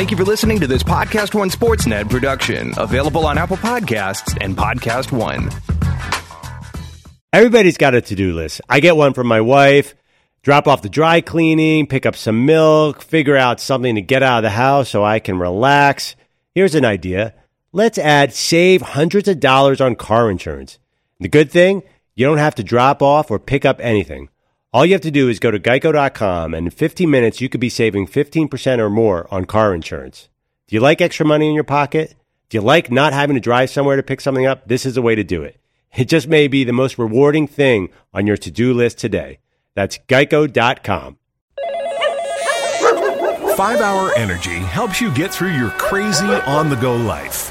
Thank you for listening to this Podcast One Sportsnet production, available on Apple Podcasts and Podcast One. Everybody's got a to do list. I get one from my wife drop off the dry cleaning, pick up some milk, figure out something to get out of the house so I can relax. Here's an idea. Let's add save hundreds of dollars on car insurance. The good thing, you don't have to drop off or pick up anything. All you have to do is go to geico.com and in 15 minutes you could be saving 15% or more on car insurance. Do you like extra money in your pocket? Do you like not having to drive somewhere to pick something up? This is the way to do it. It just may be the most rewarding thing on your to-do list today. That's geico.com. 5 Hour Energy helps you get through your crazy on the go life.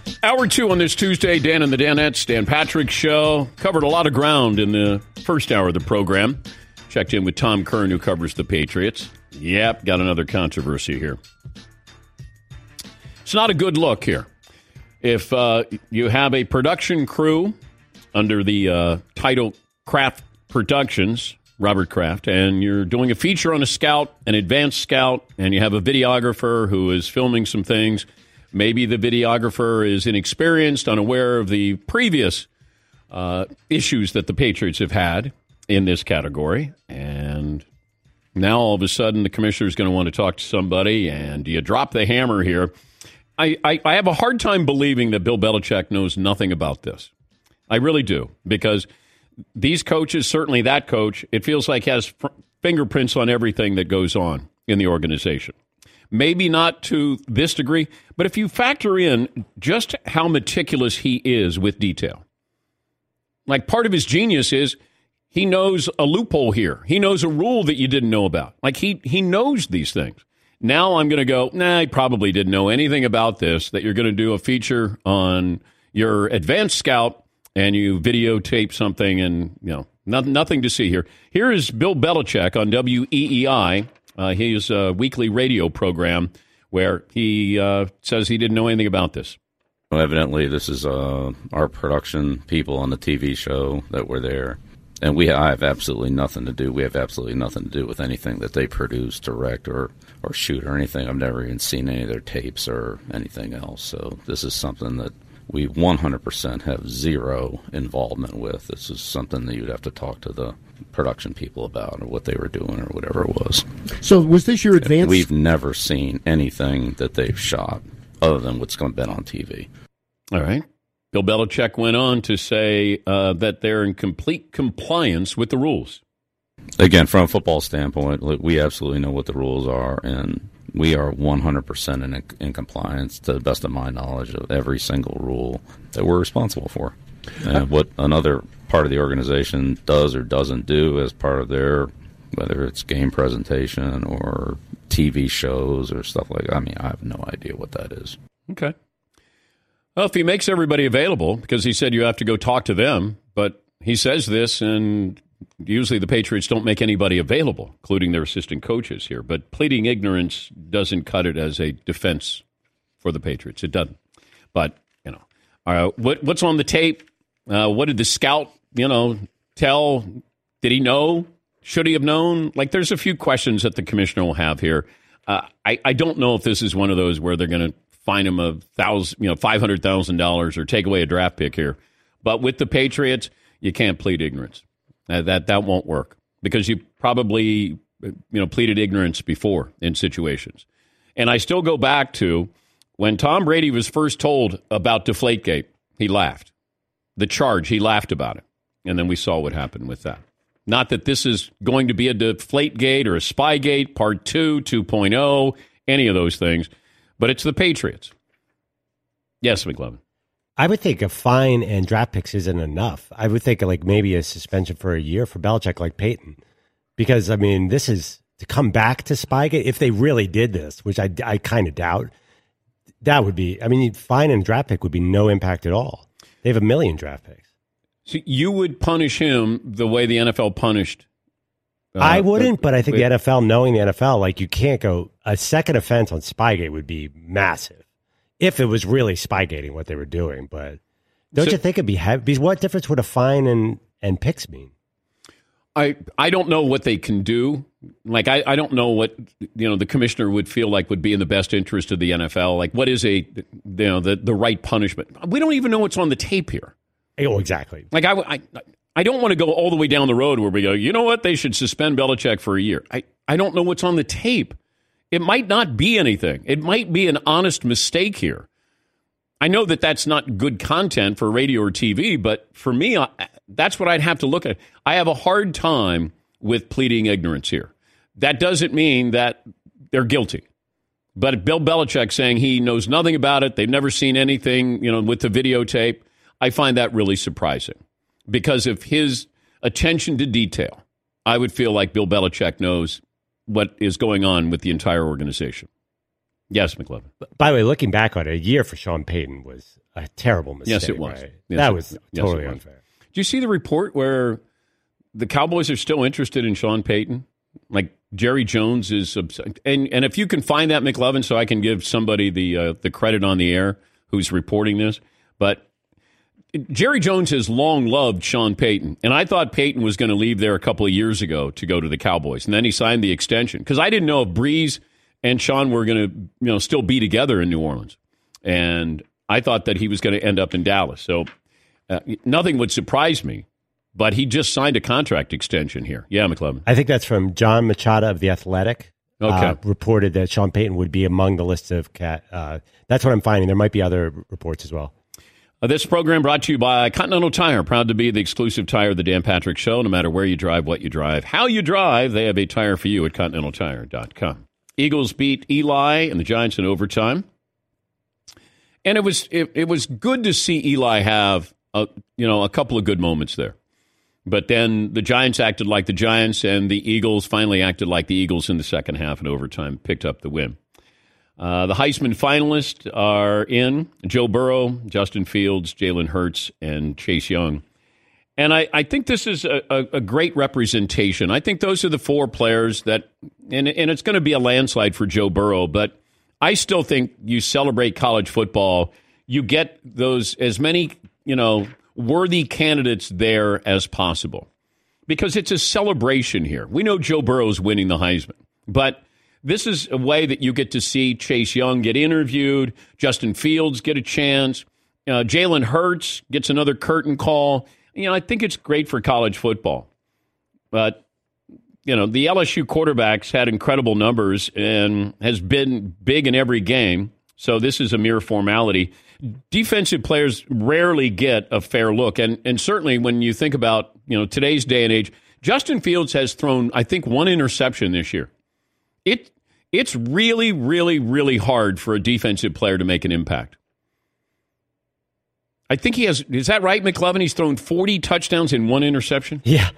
Hour two on this Tuesday, Dan and the Danettes, Dan Patrick Show. Covered a lot of ground in the first hour of the program. Checked in with Tom Curran, who covers the Patriots. Yep, got another controversy here. It's not a good look here. If uh, you have a production crew under the uh, title Kraft Productions, Robert Kraft, and you're doing a feature on a scout, an advanced scout, and you have a videographer who is filming some things. Maybe the videographer is inexperienced, unaware of the previous uh, issues that the Patriots have had in this category. And now all of a sudden the commissioner is going to want to talk to somebody, and you drop the hammer here? I, I, I have a hard time believing that Bill Belichick knows nothing about this. I really do, because these coaches, certainly that coach, it feels like has fingerprints on everything that goes on in the organization. Maybe not to this degree, but if you factor in just how meticulous he is with detail, like part of his genius is he knows a loophole here. He knows a rule that you didn't know about. Like he he knows these things. Now I'm going to go, nah, I probably didn't know anything about this, that you're going to do a feature on your advanced scout and you videotape something and, you know, nothing, nothing to see here. Here is Bill Belichick on WEEI, uh, his uh, weekly radio program, where he uh, says he didn't know anything about this. Well, evidently, this is uh, our production people on the TV show that were there. And we I have absolutely nothing to do. We have absolutely nothing to do with anything that they produce, direct, or, or shoot or anything. I've never even seen any of their tapes or anything else. So this is something that we 100% have zero involvement with. This is something that you'd have to talk to the production people about or what they were doing or whatever it was. So was this your advance? We've never seen anything that they've shot other than what's been on TV. All right. Bill Belichick went on to say uh, that they're in complete compliance with the rules. Again, from a football standpoint, we absolutely know what the rules are, and we are 100% in, in compliance, to the best of my knowledge, of every single rule that we're responsible for. And uh, what another part of the organization does or doesn't do as part of their, whether it's game presentation or TV shows or stuff like that, I mean, I have no idea what that is. Okay. Well, if he makes everybody available, because he said you have to go talk to them, but he says this, and usually the Patriots don't make anybody available, including their assistant coaches here. But pleading ignorance doesn't cut it as a defense for the Patriots. It doesn't. But you know, uh, what what's on the tape? Uh, what did the scout you know tell? Did he know? Should he have known? Like, there's a few questions that the commissioner will have here. Uh, I I don't know if this is one of those where they're going to fine him a thousand, you know, five hundred thousand dollars or take away a draft pick here. But with the Patriots, you can't plead ignorance. Uh, that that won't work because you probably you know pleaded ignorance before in situations. And I still go back to when Tom Brady was first told about Deflategate, he laughed. The charge, he laughed about it. And then we saw what happened with that. Not that this is going to be a Deflategate or a Spygate, part 2, 2.0, any of those things but it's the Patriots. Yes, McLovin. I would think a fine and draft picks isn't enough. I would think like maybe a suspension for a year for Belichick, like Payton, because I mean, this is to come back to Spygate if they really did this, which I, I kind of doubt. That would be. I mean, fine and draft pick would be no impact at all. They have a million draft picks. So you would punish him the way the NFL punished. uh, I wouldn't, the- but I think the NFL, knowing the NFL, like you can't go a second offense on Spygate would be massive if it was really Spygating what they were doing. But don't So- you think it'd be heavy? Because what difference would a fine and and picks mean? I I don't know what they can do. Like I, I don't know what you know the commissioner would feel like would be in the best interest of the NFL. Like what is a you know the the right punishment? We don't even know what's on the tape here. Eh, oh, exactly. Like I I, I don't want to go all the way down the road where we go. You know what? They should suspend Belichick for a year. I I don't know what's on the tape. It might not be anything. It might be an honest mistake here. I know that that's not good content for radio or TV, but for me, I, that's what I'd have to look at. I have a hard time with pleading ignorance here. That doesn't mean that they're guilty. But Bill Belichick saying he knows nothing about it, they've never seen anything, you know, with the videotape, I find that really surprising. Because of his attention to detail, I would feel like Bill Belichick knows what is going on with the entire organization. Yes, McLovin. By the way, looking back on it, a year for Sean Payton was a terrible mistake. Yes, it was. right? Yes, that was yes, totally was. unfair. Do you see the report where the Cowboys are still interested in Sean Payton? Like Jerry Jones is, obs- and and if you can find that McLovin, so I can give somebody the uh, the credit on the air who's reporting this, but Jerry Jones has long loved Sean Payton, and I thought Payton was going to leave there a couple of years ago to go to the Cowboys, and then he signed the extension because I didn't know if Brees and Sean were going to you know still be together in New Orleans, and I thought that he was going to end up in Dallas. So uh, nothing would surprise me, but he just signed a contract extension here. Yeah, McLovin. I think that's from Jon Machota of the Athletic. Okay. uh, reported that Sean Payton would be among the list of cat. Uh, that's what I'm finding. There might be other reports as well. Uh, this program brought to you by Continental Tire, proud to be the exclusive tire of the Dan Patrick Show. No matter where you drive, what you drive, how you drive, they have a tire for you at ContinentalTire.com. Eagles beat Eli and the Giants in overtime, and it was it, it was good to see Eli have a you know a couple of good moments there. But then the Giants acted like the Giants, and the Eagles finally acted like the Eagles in the second half and overtime, picked up the win. Uh, the Heisman finalists are in Joe Burrow, Justin Fields, Jalen Hurts, and Chase Young. And I, I think this is a, a, a great representation. I think those are the four players that, and, and it's going to be a landslide for Joe Burrow, but I still think you celebrate college football, you get those as many, you know, worthy candidates there as possible because it's a celebration here. We know Joe Burrow's winning the Heisman, but this is a way that you get to see Chase Young get interviewed, Justin Fields get a chance, uh, Jalen Hurts gets another curtain call. You know, I think it's great for college football. But, you know, the LSU quarterbacks had incredible numbers and has been big in every game. So this is a mere formality. Defensive players rarely get a fair look. And, and certainly when you think about, you know, today's day and age, Justin Fields has thrown, I think, one interception this year. It it's really, really, really hard for a defensive player to make an impact. I think he has. Is that right, McLovin? He's thrown forty touchdowns in one interception. Yeah,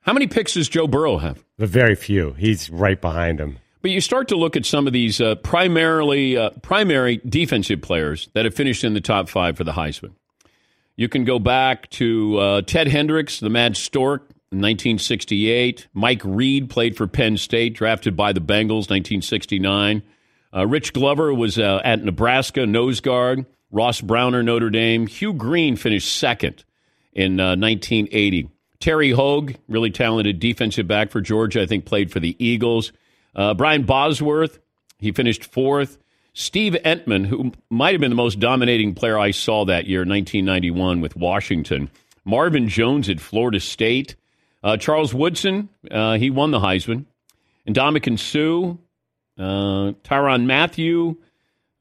How many picks does Joe Burrow have? very few. He's right behind him. But you start to look at some of these uh, primarily uh, primary defensive players that have finished in the top five for the Heisman. You can go back to uh, Ted Hendricks, the Mad Stork, 1968. Mike Reid played for Penn State, drafted by the Bengals, 1969. Uh, Rich Glover was uh, at Nebraska, nose guard. Ross Browner, Notre Dame. Hugh Green finished second in uh, 1980. Terry Hoage, really talented defensive back for Georgia, I think played for the Eagles. Uh, Brian Bosworth, he finished fourth. Steve Emtman, who might have been the most dominating player I saw that year, 1991, with Washington. Marvin Jones at Florida State. Uh, Charles Woodson, uh, he won the Heisman. And Ndamukong Suh, uh, Tyrann Mathieu,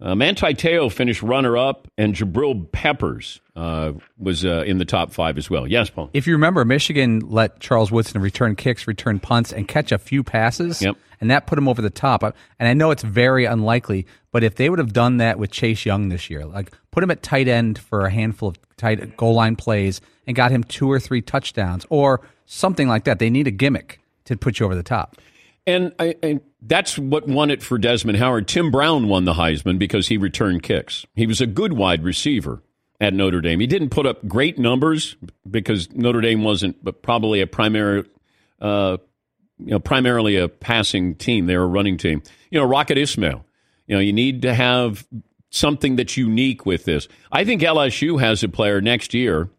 uh, Manti Te'o finished runner up, and Jabril Peppers uh, was uh, in the top five as well. Yes, Paul. If you remember, Michigan let Charles Woodson return kicks, return punts, and catch a few passes. Yep. And that put him over the top. And I know it's very unlikely, but if they would have done that with Chase Young this year, like put him at tight end for a handful of tight goal line plays and got him two or three touchdowns or something like that, they need a gimmick to put you over the top. And, I, that's what won it for Desmond Howard. Tim Brown won the Heisman because he returned kicks. He was a good wide receiver at Notre Dame. He didn't put up great numbers because Notre Dame wasn't, but probably a primary, uh, you know, primarily a passing team. They were a running team. You know, Rocket Ismail. You know, you need to have something that's unique with this. I think LSU has a player next year.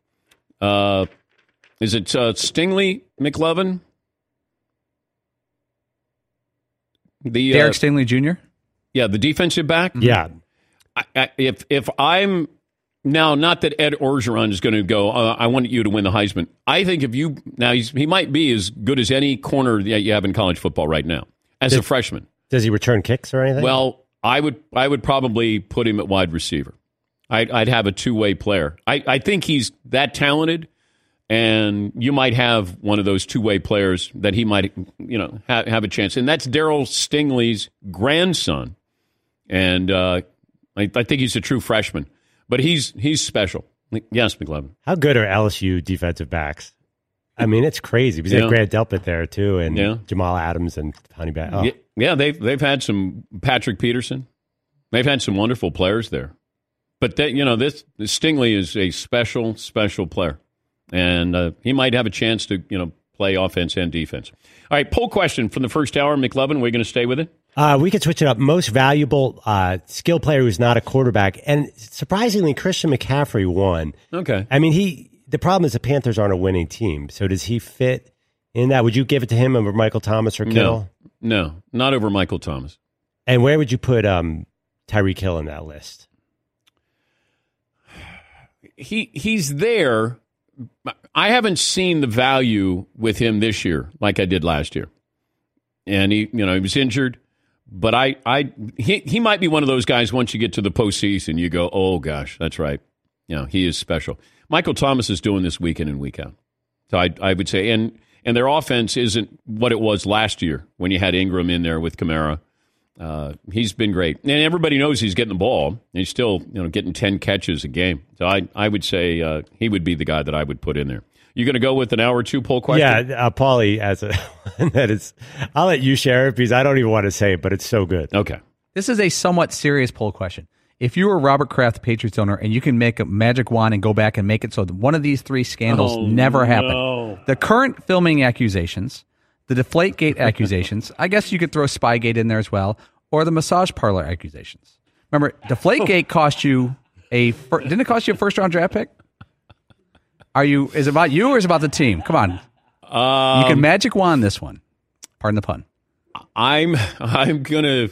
Uh, is it uh, Stingley McLovin? The Derek uh, Stingley Jr. yeah, the defensive back. Yeah. I, I, if if I'm now, not that Ed Orgeron is going to go. Uh, I want you to win the Heisman. I think if you now he's, he might be as good as any corner that you have in college football right now as a freshman. Does he return kicks or anything? Well, I would I would probably put him at wide receiver. I'd, I'd have a two way player. I, I think he's that talented, and you might have one of those two way players that he might you know have, have a chance. And that's Darryl Stingley's grandson, and uh, I, I think he's a true freshman. But he's he's special. Yes, McLovin. How good are LSU defensive backs? I mean, it's crazy because they Yeah. have Grant Delpit there too, and Yeah. Jamal Adams and Honey. Oh. Yeah, yeah, they've they've had some Patrick Peterson. They've had some wonderful players there. But that you know, this, Stingley is a special, special player, and uh, he might have a chance to you know play offense and defense. All right, poll question from the first hour, McLovin. We're going to stay with it. Uh, we could switch it up. Most valuable uh, skill player who's not a quarterback, and surprisingly, Christian McCaffrey won. Okay. I mean, he. The problem is the Panthers aren't a winning team. So does he fit in that? Would you give it to him over Michael Thomas or Kittle? No, no, not over Michael Thomas. And where would you put um, Tyreek Hill in that list? He he's there. I haven't seen the value with him this year like I did last year, and he you know he was injured, but I I he he might be one of those guys. Once you get to the postseason, you go, oh gosh, that's right. You know he is special. Michael Thomas is doing this week in and week out. So I I would say and and their offense isn't what it was last year when you had Ingram in there with Kamara. Uh, he's been great, and everybody knows he's getting the ball. He's still, you know, getting ten catches a game. So I, I would say uh, he would be the guy that I would put in there. You going to go with an hour or two poll question? Yeah, uh, Paulie as a that is. I'll let you share it because I don't even want to say it, but it's so good. Okay. This is a somewhat serious poll question. If you were Robert Kraft, the Patriots owner, and you can make a magic wand and go back and make it so that one of these three scandals Oh, never happen, no. the current filming accusations, the Deflategate accusations, I guess you could throw Spygate in there as well, or the massage parlor accusations. Remember, Deflategate cost you a fir- didn't it cost you a first round draft pick? Are you? Is it about you or is it about the team? Come on, you Um, can magic wand this one. Pardon the pun. I'm I'm gonna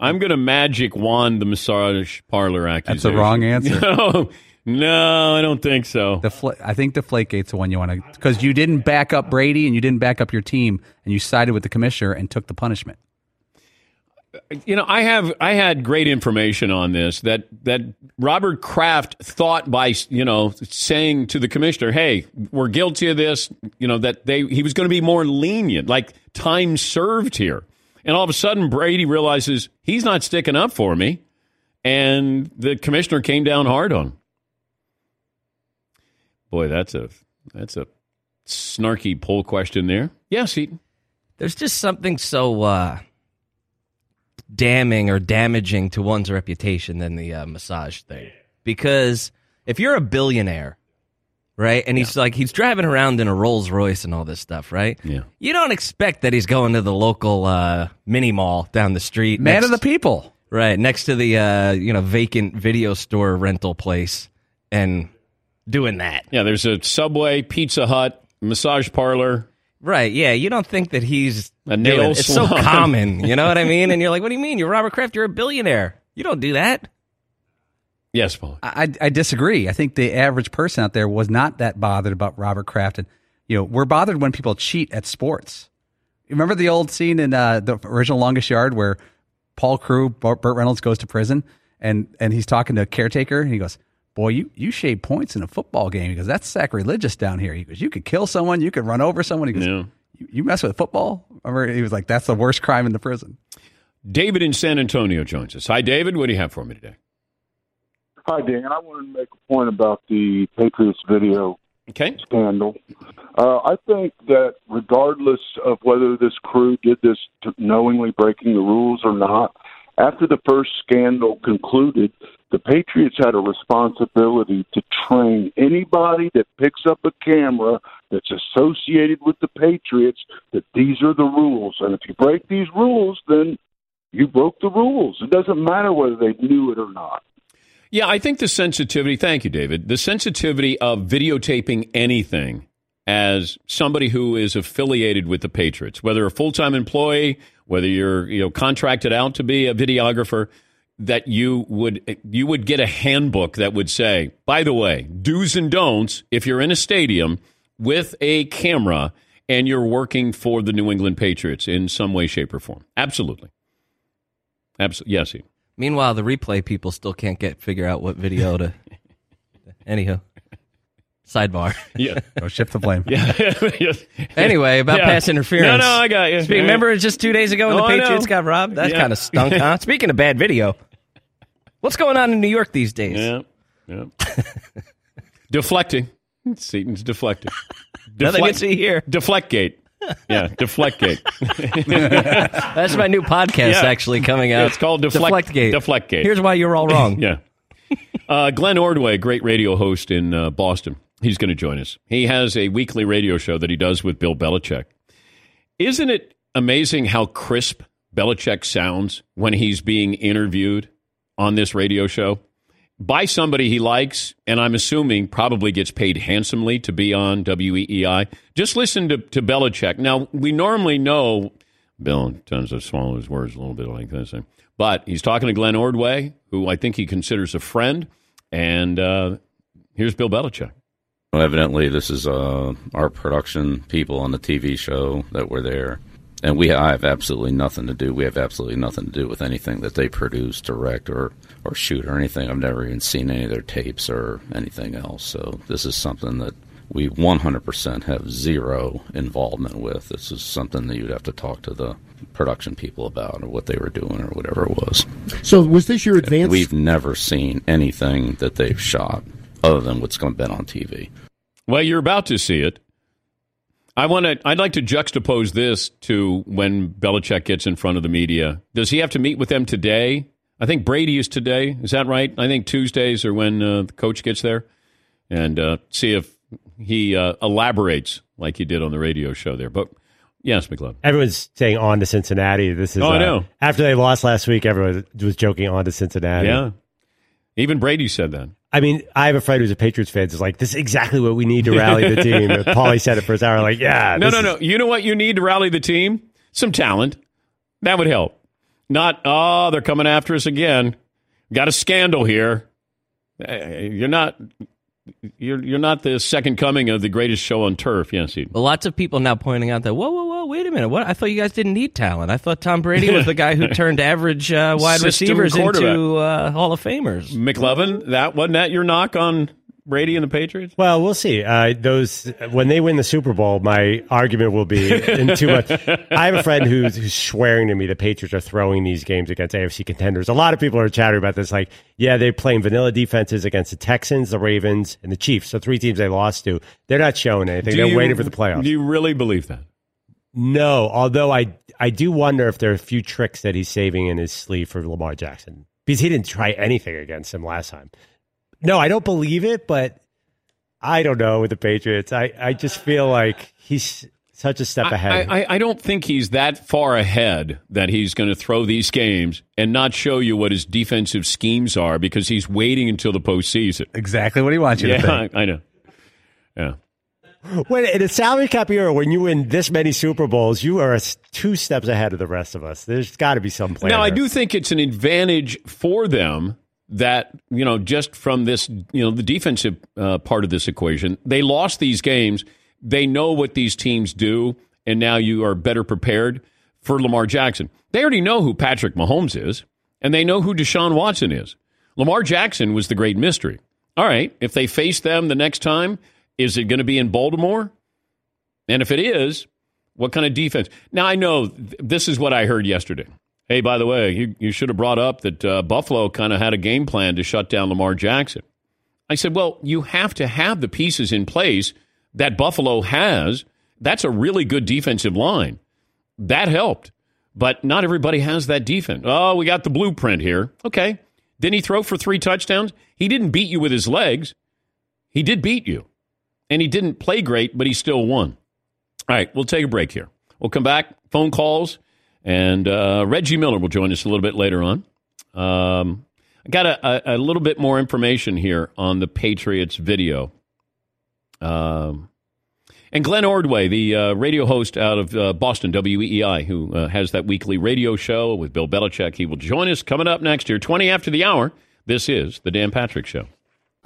I'm gonna magic wand the massage parlor accusation. That's the wrong answer. No, no, I don't think so. Defla- I think the Deflategate's the one you want to because you didn't back up Brady and you didn't back up your team and you sided with the commissioner and took the punishment. You know, I have I had great information on this that that Robert Kraft thought by you know saying to the commissioner, "Hey, we're guilty of this." You know that they he was going to be more lenient, like time served here. And all of a sudden, Brady realizes he's not sticking up for me, and the commissioner came down hard on. him. Boy, that's a that's a snarky poll question there. Yes, Seton. There's just something so uh, damning or damaging to one's reputation than the uh, massage thing. Because if you're a billionaire, right, and he's like he's driving around in a Rolls Royce and all this stuff, right? Yeah. You don't expect that he's going to the local uh, mini mall down the street, Man next- of the people. right next to the uh, you know vacant video store rental place, and doing that. Yeah, there's a Subway, Pizza Hut, massage parlor. Right, yeah. You don't think that he's A doing- nail It's so common, you know what I mean? And you're like, what do you mean? You're Robert Kraft. You're a billionaire. You don't do that. Yes, Paul. I, I disagree. I think the average person out there was not that bothered about Robert Kraft. And, you know, we're bothered when people cheat at sports. Remember the old scene in uh, the original Longest Yard where Paul Crewe, Burt Burt Reynolds goes to prison and, and he's talking to a caretaker and he goes, Boy, you, you shave points in a football game. He goes, That's sacrilegious down here. He goes, You could kill someone, you could run over someone. He goes, Yeah. you, you mess with football? Remember, he was like, That's the worst crime in the prison. David in San Antonio joins us. Hi, David. What do you have for me today? Hi, Dan. I wanted to make a point about the Patriots video Okay. scandal. Uh, I think that regardless of whether this crew did this knowingly breaking the rules or not, after the first scandal concluded, the Patriots had a responsibility to train anybody that picks up a camera that's associated with the Patriots that these are the rules. And if you break these rules, then you broke the rules. It doesn't matter whether they knew it or not. Yeah, I think the sensitivity, thank you, David, the sensitivity of videotaping anything as somebody who is affiliated with the Patriots, whether a full time employee, whether you're you know contracted out to be a videographer, that you would you would get a handbook that would say, by the way, do's and don'ts if you're in a stadium with a camera and you're working for the New England Patriots in some way, shape, or form. Absolutely. Absolutely. Yes. Ian. Meanwhile, the replay people still can't get figure out what video to. Anyhow, sidebar. Yeah. Go shift the blame. Yeah. Anyway, about Yeah. pass interference. No, no, I got you. Speaking, remember just two days ago when Oh, the I Patriots got robbed? That Yeah. kind of stunk, huh? Speaking of bad video, what's going on in New York these days? Yeah. Yeah. deflecting. Seton's deflecting. Nothing to see here. Deflect gate. Yeah, deflect gate. That's my new podcast Yeah. actually coming out. It's called Deflect- Deflectgate. Deflectgate. Here's why you're all wrong. yeah. Uh, Glenn Ordway, great radio host in uh, Boston. He's going to join us. He has a weekly radio show that he does with Bill Belichick. Isn't it amazing how crisp Belichick sounds when he's being interviewed on this radio show? By somebody he likes, and I'm assuming probably gets paid handsomely to be on WEEI. Just listen to, to Belichick. Now, we normally know Bill tends to swallow his words a little bit like this. But he's talking to Glenn Ordway, who I think he considers a friend. And uh, here's Bill Belichick. Well, evidently, this is uh, our production people on the TV show that were there, and we I have absolutely nothing to do. We have absolutely nothing to do with anything that they produce, direct, or or shoot or anything. I've never even seen any of their tapes or anything else. So this is something that we 100% have zero involvement with. This is something that you'd have to talk to the production people about or what they were doing or whatever it was. So was this your advance? We've never seen anything that they've shot other than what's been on TV. Well, you're about to see it. I want to. I'd like to juxtapose this to when Belichick gets in front of the media. Does he have to meet with them today? I think Brady is today. Is that right? I think Tuesdays are when uh, the coach gets there, and uh, see if he uh, elaborates like he did on the radio show there. But yes, McLeod. Everyone's saying on to Cincinnati. This is Oh, I uh, know. After they lost last week, everyone was joking on to Cincinnati. Yeah, even Brady said that. I mean, I have a friend who's a Patriots fan. Is like, this is exactly what we need to rally the team. Paulie said it for his hour. Like, yeah, No, no, is- no. You know what you need to rally the team? Some talent. That would help. Not, oh, they're coming after us again. Got a scandal here. Uh, You're not. You're you're not the second coming of the greatest show on turf. Yes, Well, lots of people now pointing out that whoa, whoa, whoa, wait a minute. What? I thought you guys didn't need talent. I thought Tom Brady was the guy who turned average uh, wide System receivers into uh, Hall of Famers. McLovin, that wasn't that your knock on Brady and the Patriots? Well, we'll see. Uh, those when they win the Super Bowl, my argument will be in too much. I have a friend who's, who's swearing to me the Patriots are throwing these games against AFC contenders. A lot of people are chattering about this. Like, yeah, they're playing vanilla defenses against the Texans, the Ravens, and the Chiefs. So three teams they lost to. They're not showing anything. Do they're you- waiting for the playoffs. Do you really believe that? No, although I I do wonder if there are a few tricks that he's saving in his sleeve for Lamar Jackson because he didn't try anything against him last time. No, I don't believe it, but I don't know with the Patriots. I, I just feel like he's such a step ahead. I, I, I don't think he's that far ahead that he's going to throw these games and not show you what his defensive schemes are because he's waiting until the postseason. Exactly what he wants you Yeah, to think. I, I know. Yeah. when in a salary cap era, when you win this many Super Bowls, you are two steps ahead of the rest of us. There's got to be some plan. Now, I do think it's an advantage for them that, you know, just from this, you know, the defensive uh, part of this equation, they lost these games. They know what these teams do, and now you are better prepared for Lamar Jackson. They already know who Patrick Mahomes is, and they know who Deshaun Watson is. Lamar Jackson was the great mystery. All right, if they face them the next time, is it going to be in Baltimore? And if it is, what kind of defense? Now, I know th- this is what I heard yesterday. Hey, by the way, you, you should have brought up that uh, Buffalo kind of had a game plan to shut down Lamar Jackson. I said, well, you have to have the pieces in place that Buffalo has, that's a really good defensive line. That helped. But not everybody has that defense. Oh, we got the blueprint here. Okay. Didn't he throw for three touchdowns? He didn't beat you with his legs. He did beat you. And he didn't play great, but he still won. All right, we'll take a break here. We'll come back, phone calls, and uh, Reggie Miller will join us a little bit later on. Um, I got a, a, a, little bit more information here on the Patriots video. Um, and Glenn Ordway, the uh, radio host out of uh, Boston, WEEI, who uh, has that weekly radio show with Bill Belichick, he will join us coming up next year, 20 after the hour. This is The Dan Patrick Show.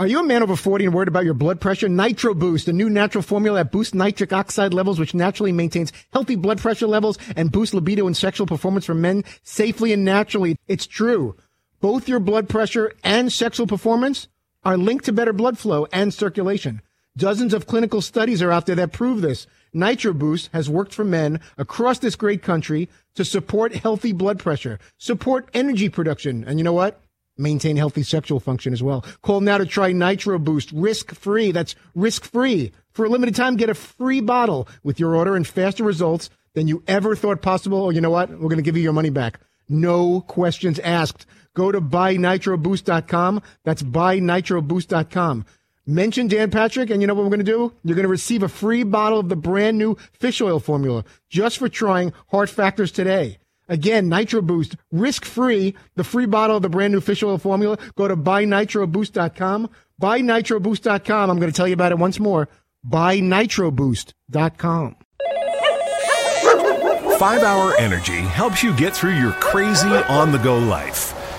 Are you a man over 40 and worried about your blood pressure? Nitro Boost, a new natural formula that boosts nitric oxide levels, which naturally maintains healthy blood pressure levels and boosts libido and sexual performance for men safely and naturally. It's true. Both your blood pressure and sexual performance are linked to better blood flow and circulation. Dozens of clinical studies are out there that prove this. Nitro Boost has worked for men across this great country to support healthy blood pressure, support energy production, and you know what? Maintain healthy sexual function as well. Call now to try Nitro Boost risk free. That's risk free. For a limited time, get a free bottle with your order and faster results than you ever thought possible. Or you know what? We're going to give you your money back. No questions asked. Go to buynitroboost.com. That's buynitroboost.com. Mention Dan Patrick, and you know what we're going to do? You're going to receive a free bottle of the brand new fish oil formula just for trying Heart Factors today. Again, Nitro Boost, risk free, the free bottle of the brand new fish oil formula. Go to buynitroboost.com. Buynitroboost.com. I'm going to tell you about it once more. Buynitroboost.com. Five Hour Energy helps you get through your crazy on the go life.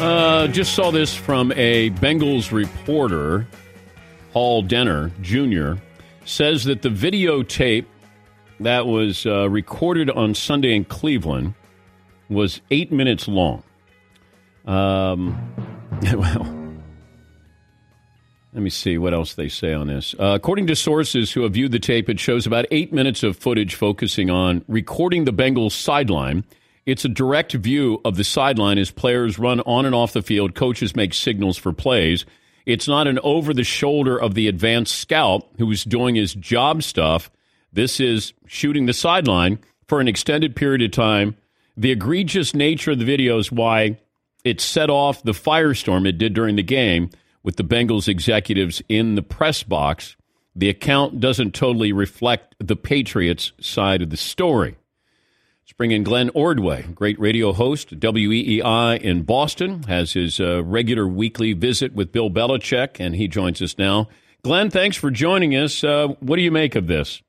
Uh, just saw this from a Bengals reporter, Paul Dehner Jr., says that the videotape that was uh, recorded on Sunday in Cleveland was eight minutes long. Um, well, let me see what else they say on this. Uh, according to sources who have viewed the tape, it shows about eight minutes of footage focusing on recording the Bengals sideline it's a direct view of the sideline as players run on and off the field, coaches make signals for plays. It's not an over the shoulder of the advanced scout who's doing his job stuff. This is shooting the sideline for an extended period of time. The egregious nature of the video is why it set off the firestorm it did during the game with the Bengals executives in the press box. The account doesn't totally reflect the Patriots' side of the story. Let's bring in Glenn Ordway, great radio host, WEEI in Boston, has his uh, regular weekly visit with Bill Belichick, and he joins us now. Glenn, thanks for joining us. Uh, what do you make of this?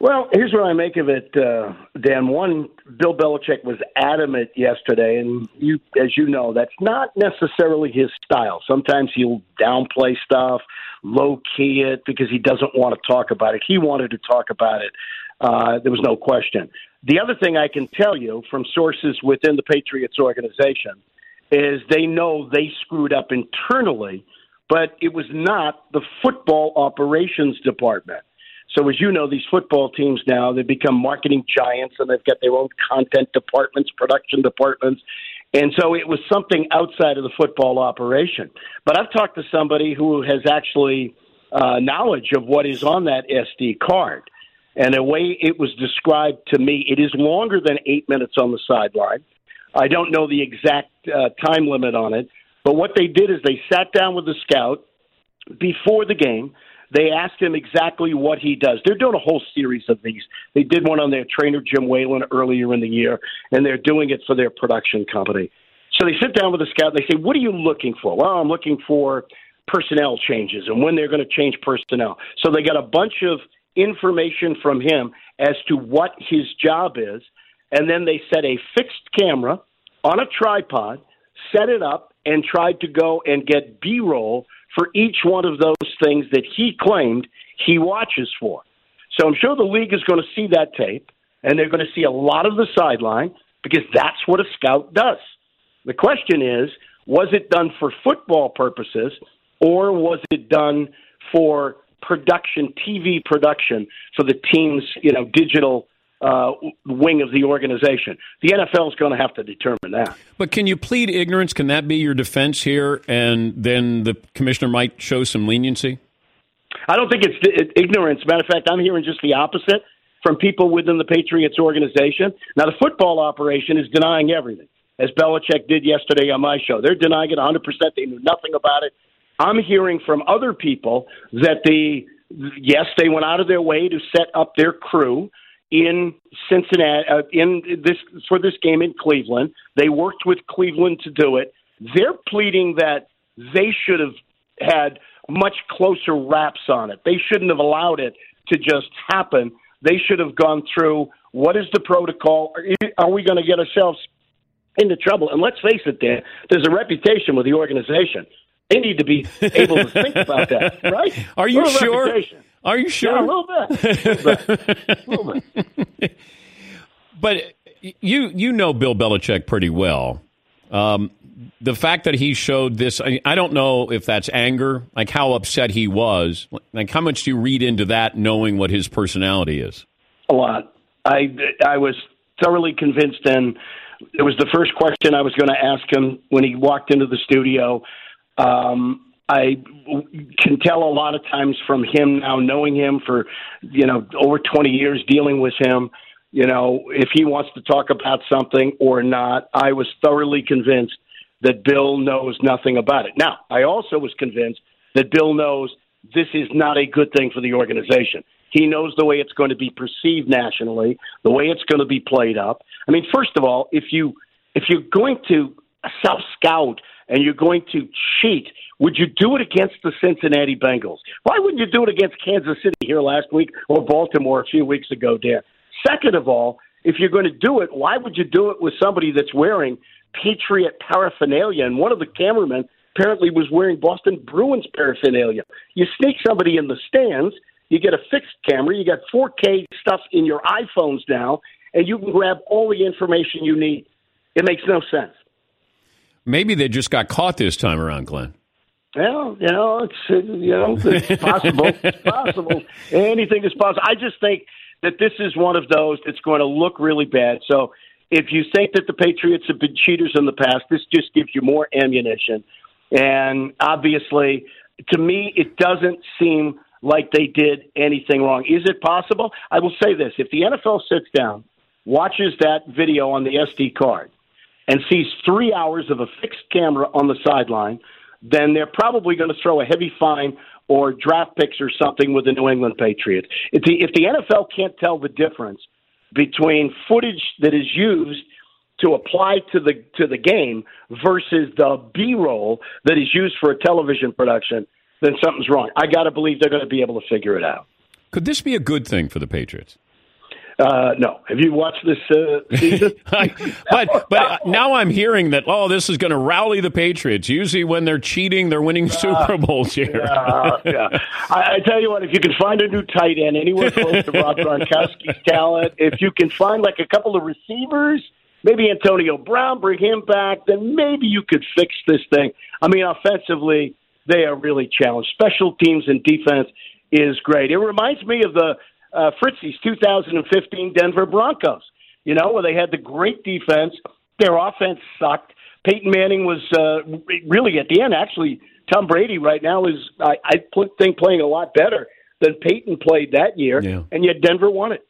Well, here's what I make of it, uh, Dan. One, Bill Belichick was adamant yesterday, and you, as you know, that's not necessarily his style. Sometimes he'll downplay stuff, low key it because he doesn't want to talk about it. He wanted to talk about it. Uh, there was no question. The other thing I can tell you from sources within the Patriots organization is they know they screwed up internally, but it was not the football operations department. So, as you know, these football teams now they become marketing giants, and they've got their own content departments, production departments, and so it was something outside of the football operation. But I've talked to somebody who has actually uh, knowledge of what is on that SD card. And the way it was described to me, it is longer than eight minutes on the sideline. I don't know the exact uh, time limit on it, but what they did is they sat down with the scout before the game. They asked him exactly what he does. They're doing a whole series of these. They did one on their trainer, Jim Whalen, earlier in the year, and they're doing it for their production company. So they sit down with the scout. They say, What are you looking for? Well, I'm looking for personnel changes and when they're going to change personnel. So they got a bunch of information from him as to what his job is, and then they set a fixed camera on a tripod, set it up, and tried to go and get B roll for each one of those things that he claimed he watches for. So I'm sure the league is going to see that tape. and they're going to see a lot of the sideline because that's what a scout does. The question is, was it done for football purposes or was it done for production, TV production for the team's, you know, digital uh, wing of the organization. The NFL is going to have to determine that. But can you plead ignorance? Can that be your defense here? And then the commissioner might show some leniency? I don't think it's it's ignorance. Matter of fact, I'm hearing just the opposite from people within the Patriots organization. Now, the football operation is denying everything, as Belichick did yesterday on my show. They're denying it 100%. They knew nothing about it. I'm hearing from other people that the yes, they went out of their way to set up their crew in Cincinnati uh, in this for this game in Cleveland. They worked with Cleveland to do it. They're pleading that they should have had much closer wraps on it. They shouldn't have allowed it to just happen. They should have gone through what is the protocol? Are we going to get ourselves into trouble? And let's face it, Dan, there's a reputation with the organization. They need to be able to think about that, right? Are you sure? Reputation. Are you sure? Yeah, a little bit. A little bit. A little bit. but you you know Bill Belichick pretty well. Um, the fact that he showed this, I, I, don't know if that's anger, like how upset he was. Like how much do you read into that, knowing what his personality is? A lot. I I was thoroughly convinced, and it was the first question I was going to ask him when he walked into the studio. Um, I can tell a lot of times from him now, knowing him for you know over 20 years, dealing with him. You know, if he wants to talk about something or not, I was thoroughly convinced that Bill knows nothing about it. Now, I also was convinced that Bill knows this is not a good thing for the organization. He knows the way it's going to be perceived nationally, the way it's going to be played up. I mean, first of all, if you if you're going to self scout and you're going to cheat, would you do it against the Cincinnati Bengals? Why wouldn't you do it against Kansas City here last week or Baltimore a few weeks ago, Dan? Second of all, if you're going to do it, why would you do it with somebody that's wearing Patriot paraphernalia? And one of the cameramen apparently was wearing Boston Bruins paraphernalia. You sneak somebody in the stands, you get a fixed camera, you got 4K stuff in your iPhones now, and you can grab all the information you need. It makes no sense. Maybe they just got caught this time around, Glenn. Well, you know, it's uh, you know, it's possible. it's possible. Anything is possible. I just think that this is one of those that's going to look really bad. So, if you think that the Patriots have been cheaters in the past, this just gives you more ammunition. And obviously, to me, it doesn't seem like they did anything wrong. Is it possible? I will say this: if the NFL sits down, watches that video on the SD card and sees three hours of a fixed camera on the sideline, then they're probably going to throw a heavy fine or draft picks or something with the New England Patriots. If the, if the NFL can't tell the difference between footage that is used to apply to the to the game versus the B-roll that is used for a television production, then something's wrong. I got to believe they're going to be able to figure it out. Could this be a good thing for the Patriots? Uh, no. Have you watched this uh, season? but but now I'm hearing that oh, this is going to rally the Patriots. Usually, when they're cheating, they're winning Super Bowls here. Uh, yeah. I, I, tell you what, if you can find a new tight end anywhere close to Rob Gronkowski's talent, if you can find like a couple of receivers, maybe Antonio Brown, bring him back, then maybe you could fix this thing. I mean, offensively, they are really challenged. Special teams and defense is great. It reminds me of the uh, Fritzie's 2015 Denver Broncos. You know, where they had the great defense, their offense sucked. Peyton Manning was uh, really at the end. Actually, Tom Brady right now is I, I think playing a lot better than Peyton played that year, yeah. and yet Denver won it.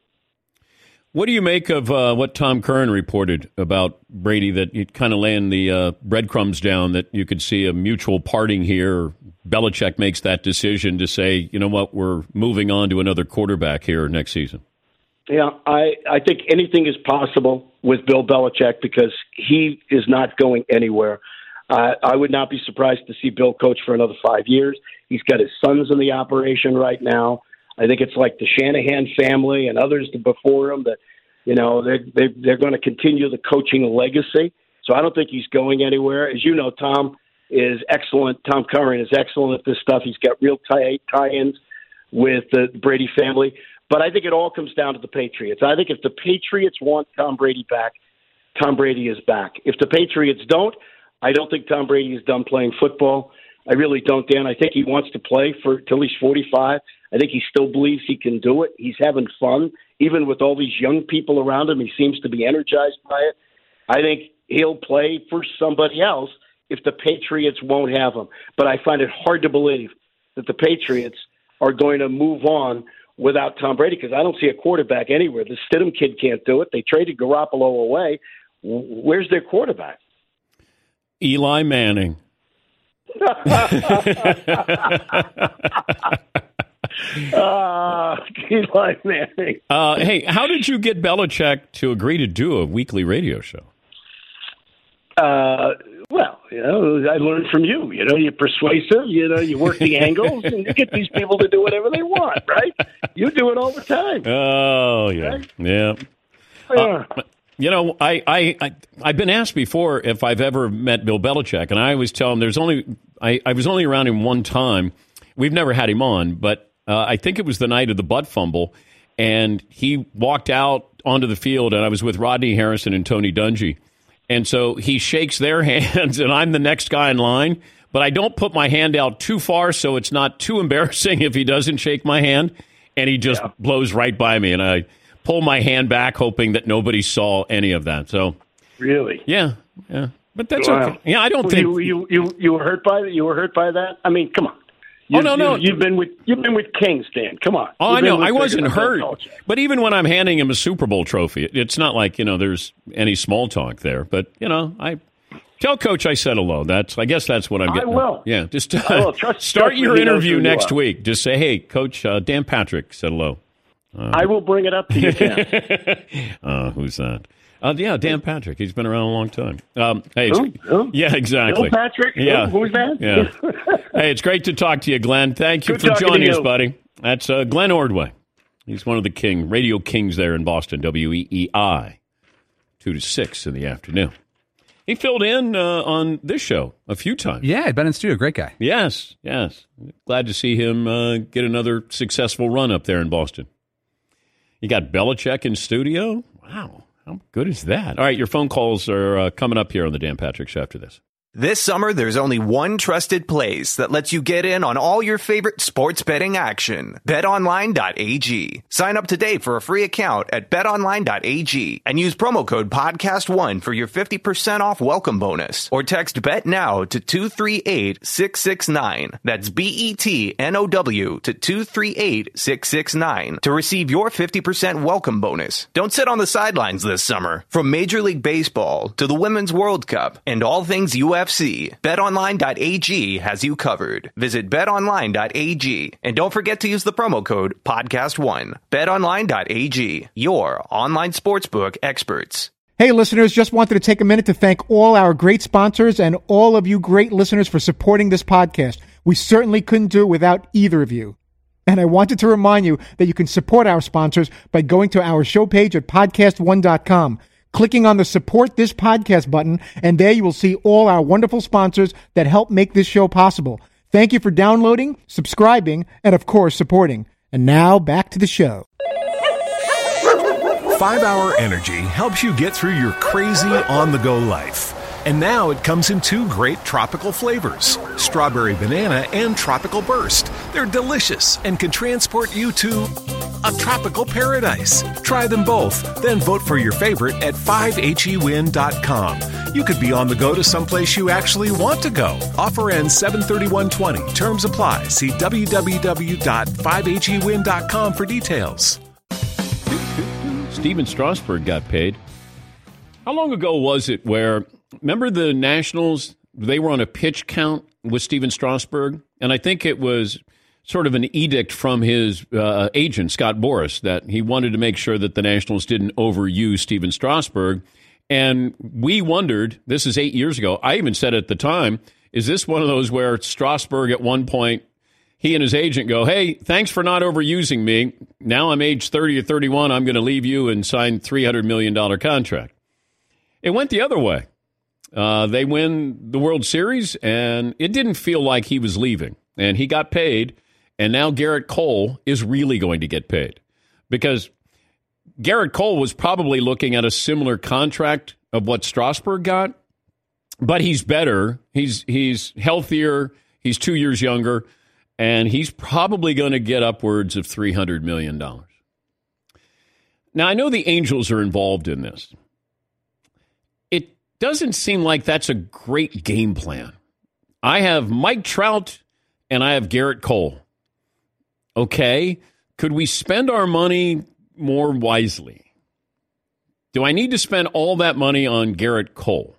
What do you make of uh, what Tom Curran reported about Brady? That you kind of laying the uh, breadcrumbs down that you could see a mutual parting here. Belichick makes that decision to say, you know what, we're moving on to another quarterback here next season. Yeah, I I think anything is possible with Bill Belichick because he is not going anywhere. Uh, I would not be surprised to see Bill coach for another five years. He's got his sons in the operation right now. I think it's like the Shanahan family and others before him that, you know, they're, they, they're going to continue the coaching legacy. So I don't think he's going anywhere. As you know, Tom is excellent. Tom Curran is excellent at this stuff. He's got real tie, tie-ins with the Brady family. But I think it all comes down to the Patriots. I think if the Patriots want Tom Brady back, Tom Brady is back. If the Patriots don't, I don't think Tom Brady is done playing football. I really don't, Dan. I think he wants to play for till he's 45. I think he still believes he can do it. He's having fun, even with all these young people around him. He seems to be energized by it. I think he'll play for somebody else if the Patriots won't have him. But I find it hard to believe that the Patriots are going to move on without Tom Brady because I don't see a quarterback anywhere. The Stidham kid can't do it. They traded Garoppolo away. Where's their quarterback? Eli Manning. uh, Eli Manning. Uh, hey, how did you get Belichick to agree to do a weekly radio show? Uh, well, you know, I learned from you. You know, you're persuasive. You know, you work the angles, and you get these people to do whatever they want, right? You do it all the time. Oh yeah, right? yeah. yeah. Uh, you know, I, I, I, I've been asked before if I've ever met Bill Belichick, and I always tell him there's only, I, I was only around him one time. We've never had him on, but uh, I think it was the night of the butt fumble, and he walked out onto the field, and I was with Rodney Harrison and Tony Dungy. And so he shakes their hands, and I'm the next guy in line. But I don't put my hand out too far so it's not too embarrassing if he doesn't shake my hand. And he just yeah. blows right by me. And I pull my hand back, hoping that nobody saw any of that. So, really? Yeah. Yeah. But that's wow. okay. Yeah, I don't think. You, you, you, you were hurt by that? You were hurt by that? I mean, come on. You, oh no, no! You, have been with you've been with Kings, Dan. Come on. Oh, you've I know. I wasn't hurt, but even when I'm handing him a Super Bowl trophy, it's not like you know there's any small talk there. But you know, I tell Coach I said hello. That's I guess that's what I'm getting. I will. Yeah, just uh, trust, start trust your interview next week. Just say, hey, Coach uh, Dan Patrick said hello. Uh, I will bring it up to you, Dan. uh, who's that? Uh, yeah, Dan Patrick. He's been around a long time. Um, hey, Who? Who? yeah, exactly. Bill Patrick. Yeah, Who? who's that? Yeah. hey, it's great to talk to you, Glenn. Thank you Good for joining us, buddy. That's uh, Glenn Ordway. He's one of the king radio kings there in Boston. W E E I, two to six in the afternoon. He filled in uh, on this show a few times. Yeah, been in studio. Great guy. Yes, yes. Glad to see him uh, get another successful run up there in Boston. You got Belichick in studio. Wow. How good is that? All right, your phone calls are uh, coming up here on the Dan Patrick Show after this. This summer, there's only one trusted place that lets you get in on all your favorite sports betting action. BetOnline.ag. Sign up today for a free account at BetOnline.ag and use promo code PODCAST1 for your 50% off welcome bonus. Or text BET now to 238-669. That's B-E-T-N-O-W to 238-669 to receive your 50% welcome bonus. Don't sit on the sidelines this summer. From Major League Baseball to the Women's World Cup and all things UFC UFC. BetOnline.ag has you covered. Visit BetOnline.ag and don't forget to use the promo code PODCAST1. BetOnline.ag, your online sportsbook experts. Hey, listeners, just wanted to take a minute to thank all our great sponsors and all of you great listeners for supporting this podcast. We certainly couldn't do it without either of you. And I wanted to remind you that you can support our sponsors by going to our show page at podcast1.com clicking on the support this podcast button, and there you will see all our wonderful sponsors that help make this show possible. Thank you for downloading, subscribing, and of course, supporting. And now back to the show. 5 Hour Energy helps you get through your crazy on the go life. And now it comes in two great tropical flavors strawberry banana and tropical burst. They're delicious and can transport you to a tropical paradise. Try them both, then vote for your favorite at 5hewin.com. You could be on the go to someplace you actually want to go. Offer ends 73120. Terms apply. See www.5hewin.com for details. Stephen Strasburg got paid. How long ago was it where, remember the Nationals, they were on a pitch count with Stephen Strasburg? And I think it was sort of an edict from his uh, agent, Scott Boras, that he wanted to make sure that the Nationals didn't overuse Stephen Strasburg. And we wondered, this is eight years ago, I even said at the time, is this one of those where Strasburg at one point, he and his agent go, hey, thanks for not overusing me. Now I'm age 30 or 31, I'm going to leave you and sign $300 million contract. It went the other way. Uh, they win the World Series, and it didn't feel like he was leaving. And he got paid, and now Gerrit Cole is really going to get paid. because Gerrit Cole was probably looking at a similar contract of what Strasburg got, but he's better. He's he's healthier. He's two years younger, and he's probably going to get upwards of three hundred million dollars. Now I know the Angels are involved in this. It doesn't seem like that's a great game plan. I have Mike Trout and I have Gerrit Cole. Okay, could we spend our money more wisely? Do I need to spend all that money on Gerrit Cole?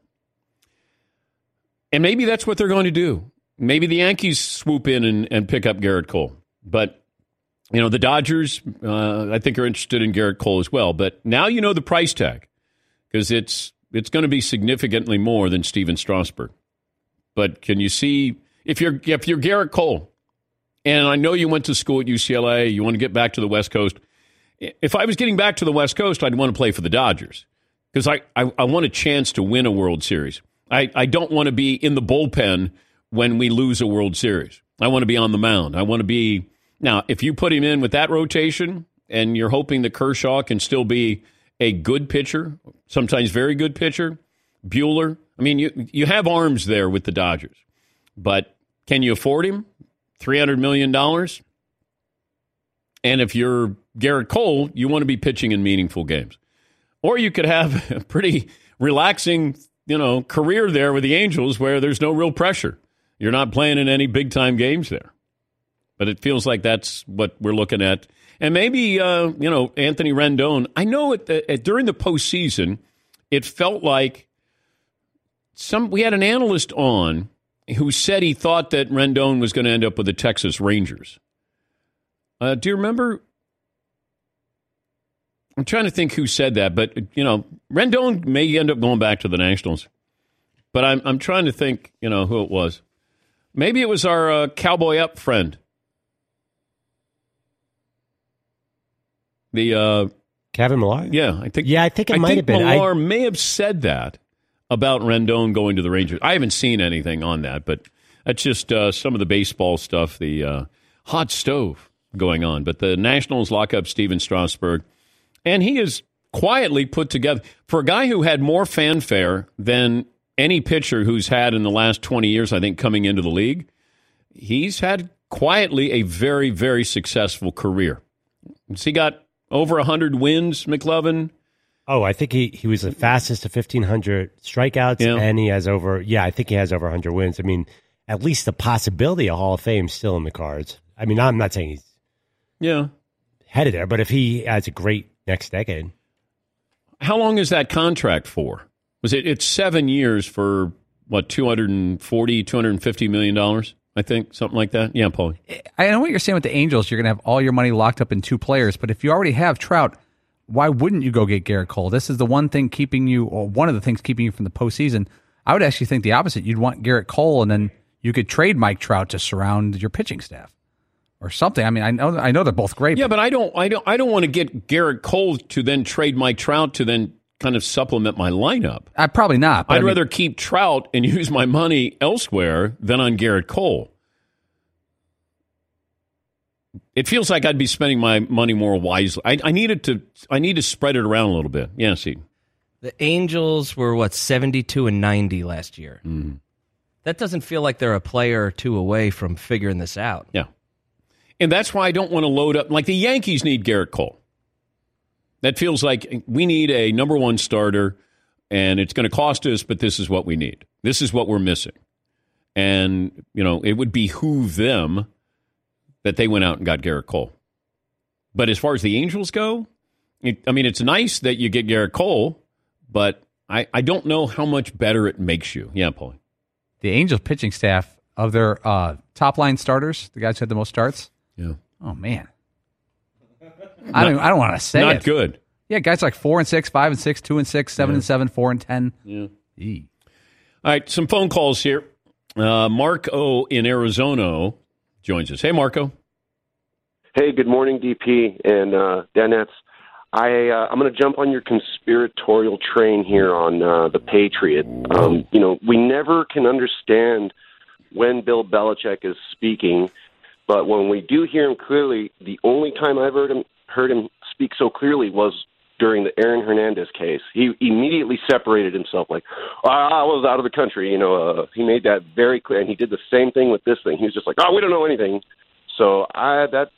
And maybe that's what they're going to do. Maybe the Yankees swoop in and, and pick up Gerrit Cole. But, you know, the Dodgers, uh, I think, are interested in Gerrit Cole as well. But now you know the price tag because it's, it's going to be significantly more than Stephen Strasburg. But can you see if you're if you're Gerrit Cole, and I know you went to school at UCLA, you want to get back to the West Coast. If I was getting back to the West Coast, I'd want to play for the Dodgers because I, I, I want a chance to win a World Series. I, I don't want to be in the bullpen when we lose a World Series. I want to be on the mound. I want to be now. If you put him in with that rotation, and you're hoping that Kershaw can still be a good pitcher, sometimes very good pitcher, Buehler, I mean, you you have arms there with the Dodgers, but can you afford him? Three hundred million dollars. And if you're Gerrit Cole, you want to be pitching in meaningful games, or you could have a pretty relaxing, you know, career there with the Angels where there's no real pressure. You're not playing in any big time games there. But it feels like that's what we're looking at. And maybe, uh, you know, Anthony Rendon. I know at the, at, during the postseason, it felt like some we had an analyst on who said he thought that Rendon was going to end up with the Texas Rangers. Uh, do you remember? I'm trying to think who said that, but you know, Rendon may end up going back to the Nationals. But I'm I'm trying to think, you know, who it was. Maybe it was our uh, cowboy up friend, the uh, Kevin Millar. Yeah, I think. Yeah, I think it I might think have been. Millar I- may have said that about Rendon going to the Rangers. I haven't seen anything on that, but that's just uh, some of the baseball stuff, the uh, hot stove going on. But the Nationals lock up Stephen Strasburg, and he is quietly put together for a guy who had more fanfare than any pitcher who's had in the last 20 years, I think, coming into the league. He's had quietly a very, very successful career. Has he got over 100 wins, McLovin? Oh, I think he, he was the fastest to 1,500 strikeouts, Yeah. and he has over, yeah, I think he has over 100 wins. I mean, at least the possibility of Hall of Fame still in the cards. I mean, I'm not saying he's Yeah. headed there, but if he has a great next decade, How long is that contract for? Was it? It's seven years for what? 240 250 million dollars. I think something like that. Yeah, Paul. I know what you're saying with the Angels. You're going to have all your money locked up in two players, but if you already have Trout, why wouldn't you go get Gerrit Cole? This is the one thing keeping you, or one of the things keeping you from the postseason. I would actually think the opposite. You'd want Gerrit Cole, and then you could trade Mike Trout to surround your pitching staff or something. I mean, I know, I know they're both great. Yeah, but I don't. I don't. I don't want to get Gerrit Cole to then trade Mike Trout to then kind of supplement my lineup. I probably not. I'd I mean- rather keep Trout and use my money elsewhere than on Gerrit Cole. It feels like I'd be spending my money more wisely. I, I needed to. I need to spread it around a little bit. Yeah, see. The Angels were what seventy-two and ninety last year. Mm-hmm. That doesn't feel like they're a player or two away from figuring this out. Yeah. And that's why I don't want to load up. Like the Yankees need Gerrit Cole. That feels like we need a number one starter, and it's going to cost us, but this is what we need. This is what we're missing. And, you know, it would behoove them that they went out and got Gerrit Cole. But as far as the Angels go, it, I mean, it's nice that you get Gerrit Cole, but I, I don't know how much better it makes you. Yeah, Paul. the Angels pitching staff of their uh, top line starters, the guys who had the most starts. Yeah. Oh man, I don't. I don't want to say Not it. good. Yeah, guys like four and six, five and six, two and six, seven and seven, four and ten. Yeah. Eee. All right, some phone calls here. Uh, O in Arizona joins us. Hey, Marco. Hey, good morning, DP and uh. I uh, I'm going to jump on your conspiratorial train here on uh, the Patriot. Um, you know, we never can understand when Bill Belichick is speaking, but when we do hear him clearly, the only time I've heard him heard him speak so clearly was during the Aaron Hernandez case. He immediately separated himself, like "Oh, I was out of the country. You know, uh, he made that very clear, and he did the same thing with this thing. He was just like, "Oh, we don't know anything." So I that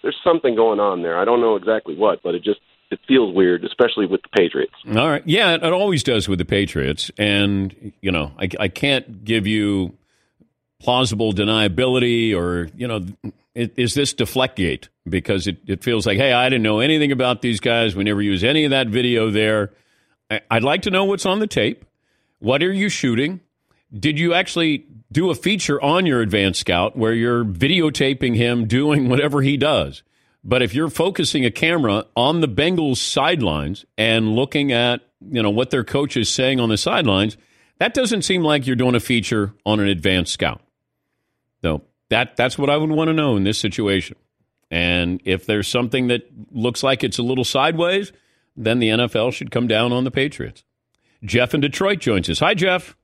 there's something going on there. I don't know exactly what, but it just it feels weird, especially with the Patriots. All right. Yeah, it always does with the Patriots. And, you know, I, I can't give you plausible deniability or, you know, is this Deflectgate? Because it, it feels like, hey, I didn't know anything about these guys. We never use any of that video there. I, I'd like to know what's on the tape. What are you shooting? Did you actually do a feature on your advanced scout where you're videotaping him doing whatever he does? But if you're focusing a camera on the Bengals sidelines and looking at, you know, what their coach is saying on the sidelines, that doesn't seem like you're doing a feature on an advanced scout. So that that's what I would want to know in this situation. And if there's something that looks like it's a little sideways, then the NFL should come down on the Patriots. Jeff in Detroit joins us. Hi, Jeff.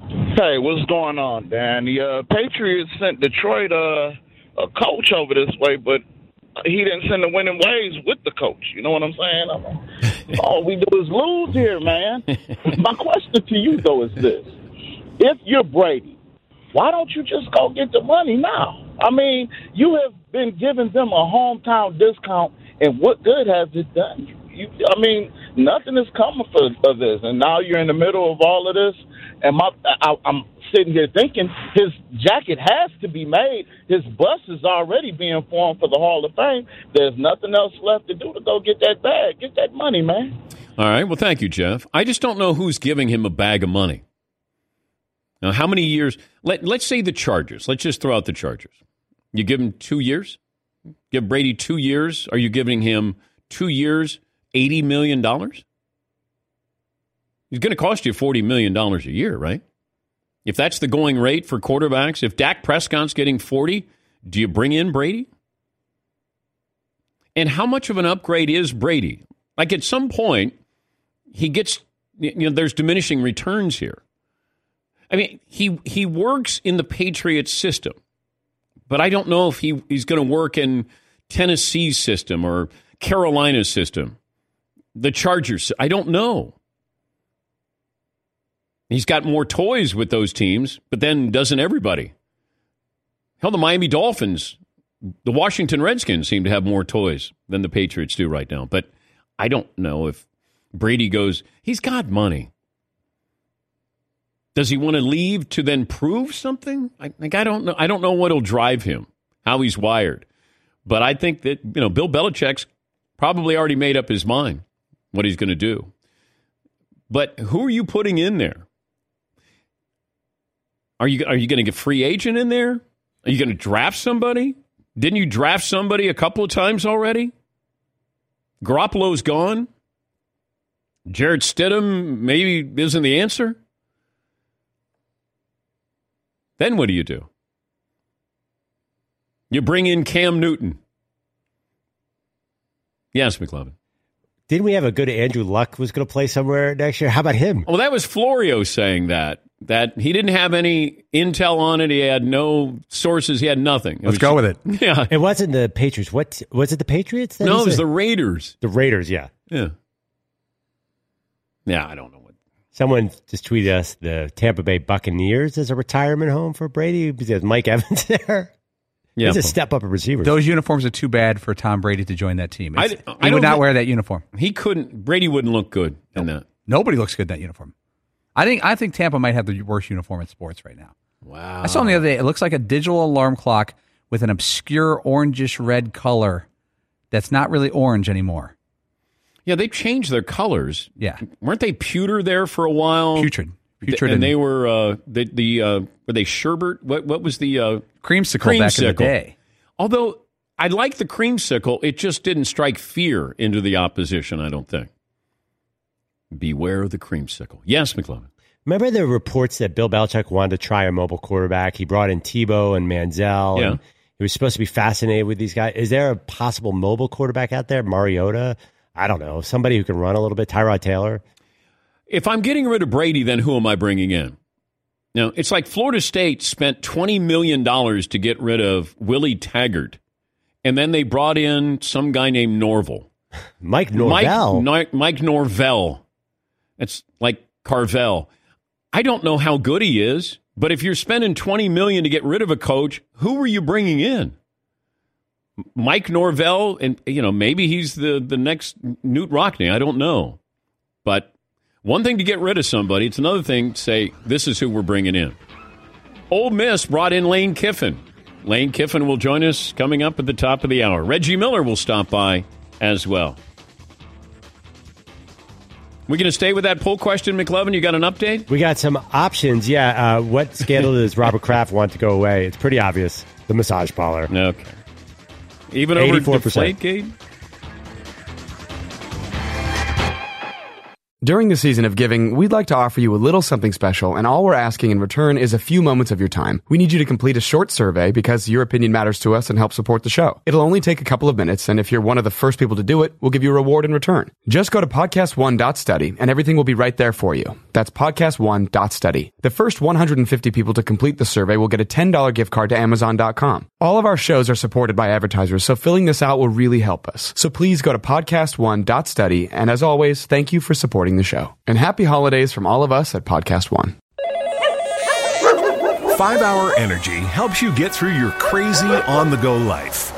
Hey, what's going on, Dan? The uh, Patriots sent Detroit uh, a coach over this way, but he didn't send the winning ways with the coach. You know what I'm saying? I'm, all we do is lose here, man. My question to you, though, is this. If you're Brady, why don't you just go get the money now? I mean, you have been giving them a hometown discount, and what good has it done? You, I mean, nothing is coming for, for this, and now you're in the middle of all of this. And my, I, I'm sitting here thinking his jacket has to be made. His bus is already being formed for the Hall of Fame. There's nothing else left to do to go get that bag, get that money, man. All right. Well, thank you, Jeff. I just don't know who's giving him a bag of money. Now, how many years? Let, let's say the Chargers. Let's just throw out the Chargers. You give him two years? Give Brady two years? Are you giving him two years, $80 million? He's going to cost you $40 million a year, right? If that's the going rate for quarterbacks, if Dak Prescott's getting 40, do you bring in Brady? And how much of an upgrade is Brady? Like at some point, he gets, you know, there's diminishing returns here. I mean, he he works in the Patriots system, but I don't know if he, he's going to work in Tennessee's system or Carolina's system, the Chargers. I don't know. He's got more toys with those teams, but then doesn't everybody? Hell, the Miami Dolphins, the Washington Redskins seem to have more toys than the Patriots do right now. But I don't know if Brady goes, he's got money. Does he want to leave to then prove something? I, like I don't know. I don't know what'll drive him, how he's wired. But I think that you know Bill Belichick's probably already made up his mind what he's going to do. But who are you putting in there? Are you are you going to get free agent in there? Are you going to draft somebody? Didn't you draft somebody a couple of times already? Garoppolo's gone. Jarrett Stidham maybe isn't the answer. Then what do you do? You bring in Cam Newton. Yes, McLovin. Didn't we have a good Andrew Luck was going to play somewhere next year? How about him? Well, that was Florio saying that that he didn't have any intel on it. He had no sources. He had nothing. It Let's was- go with it. Yeah. It wasn't the Patriots. What was it? The Patriots? that No, it was said? the Raiders. the Raiders. Yeah. Yeah. Yeah, I don't know what. Someone just tweeted us the Tampa Bay Buccaneers as a retirement home for Brady because Mike Evans there. Yeah, It's a step up of receivers. Those uniforms are too bad for Tom Brady to join that team. I- It's- I he would not think- wear that uniform. He couldn't. Brady wouldn't look good in that. Nobody looks good in that uniform. I think I think Tampa might have the worst uniform in sports right now. Wow. I saw them the other day. It looks like a digital alarm clock with an obscure orangish red color that's not really orange anymore. Yeah, they changed their colors. Yeah. weren't they pewter there for a while? Putrid. Putrid and, they were uh, the the uh, were they sherbet? What what was the uh, Creamsicle back in the day. Although I like the creamsicle, it just didn't strike fear into the opposition. I don't think. Beware of the creamsicle. Yes, McLovin. Remember the reports that Bill Belichick wanted to try a mobile quarterback? He brought in Tebow and Manziel. Yeah. And he was supposed to be fascinated with these guys. Is there a possible mobile quarterback out there? Mariota? I don't know. Somebody who can run a little bit. Tyrod Taylor? If I'm getting rid of Brady, then who am I bringing in? Now, it's like Florida State spent $20 million to get rid of Willie Taggart, and then they brought in some guy named Norval. Mike Norvell. Mike, Mike Norvell. It's like Carvel. I don't know how good he is, but if you're spending 20 million to get rid of a coach, who are you bringing in? Mike Norvell, and you know maybe he's the the next Knute Rockne. I don't know, but one thing to get rid of somebody, it's another thing to say this is who we're bringing in. Ole Miss brought in Lane Kiffin. Lane Kiffin will join us coming up at the top of the hour. Reggie Miller will stop by as well. We going to stay with that poll question, McLovin? You got an update? We got some options. Yeah. Uh, what scandal does Robert Kraft want to go away? It's pretty obvious. The massage parlor. Okay. Even over Deflategate? During the season of giving, we'd like to offer you a little something special, and all we're asking in return is a few moments of your time. We need you to complete a short survey because your opinion matters to us and helps support the show. It'll only take a couple of minutes, and if you're one of the first people to do it, we'll give you a reward in return. Just go to podcast1.study, and everything will be right there for you. That's podcast1.study. The first 150 people to complete the survey will get a $10 gift card to Amazon.com. All of our shows are supported by advertisers, so filling this out will really help us. So please go to podcast1.study, and as always, thank you for supporting the show. And happy holidays from all of us at Podcast One. Five Hour Energy helps you get through your crazy on the go life.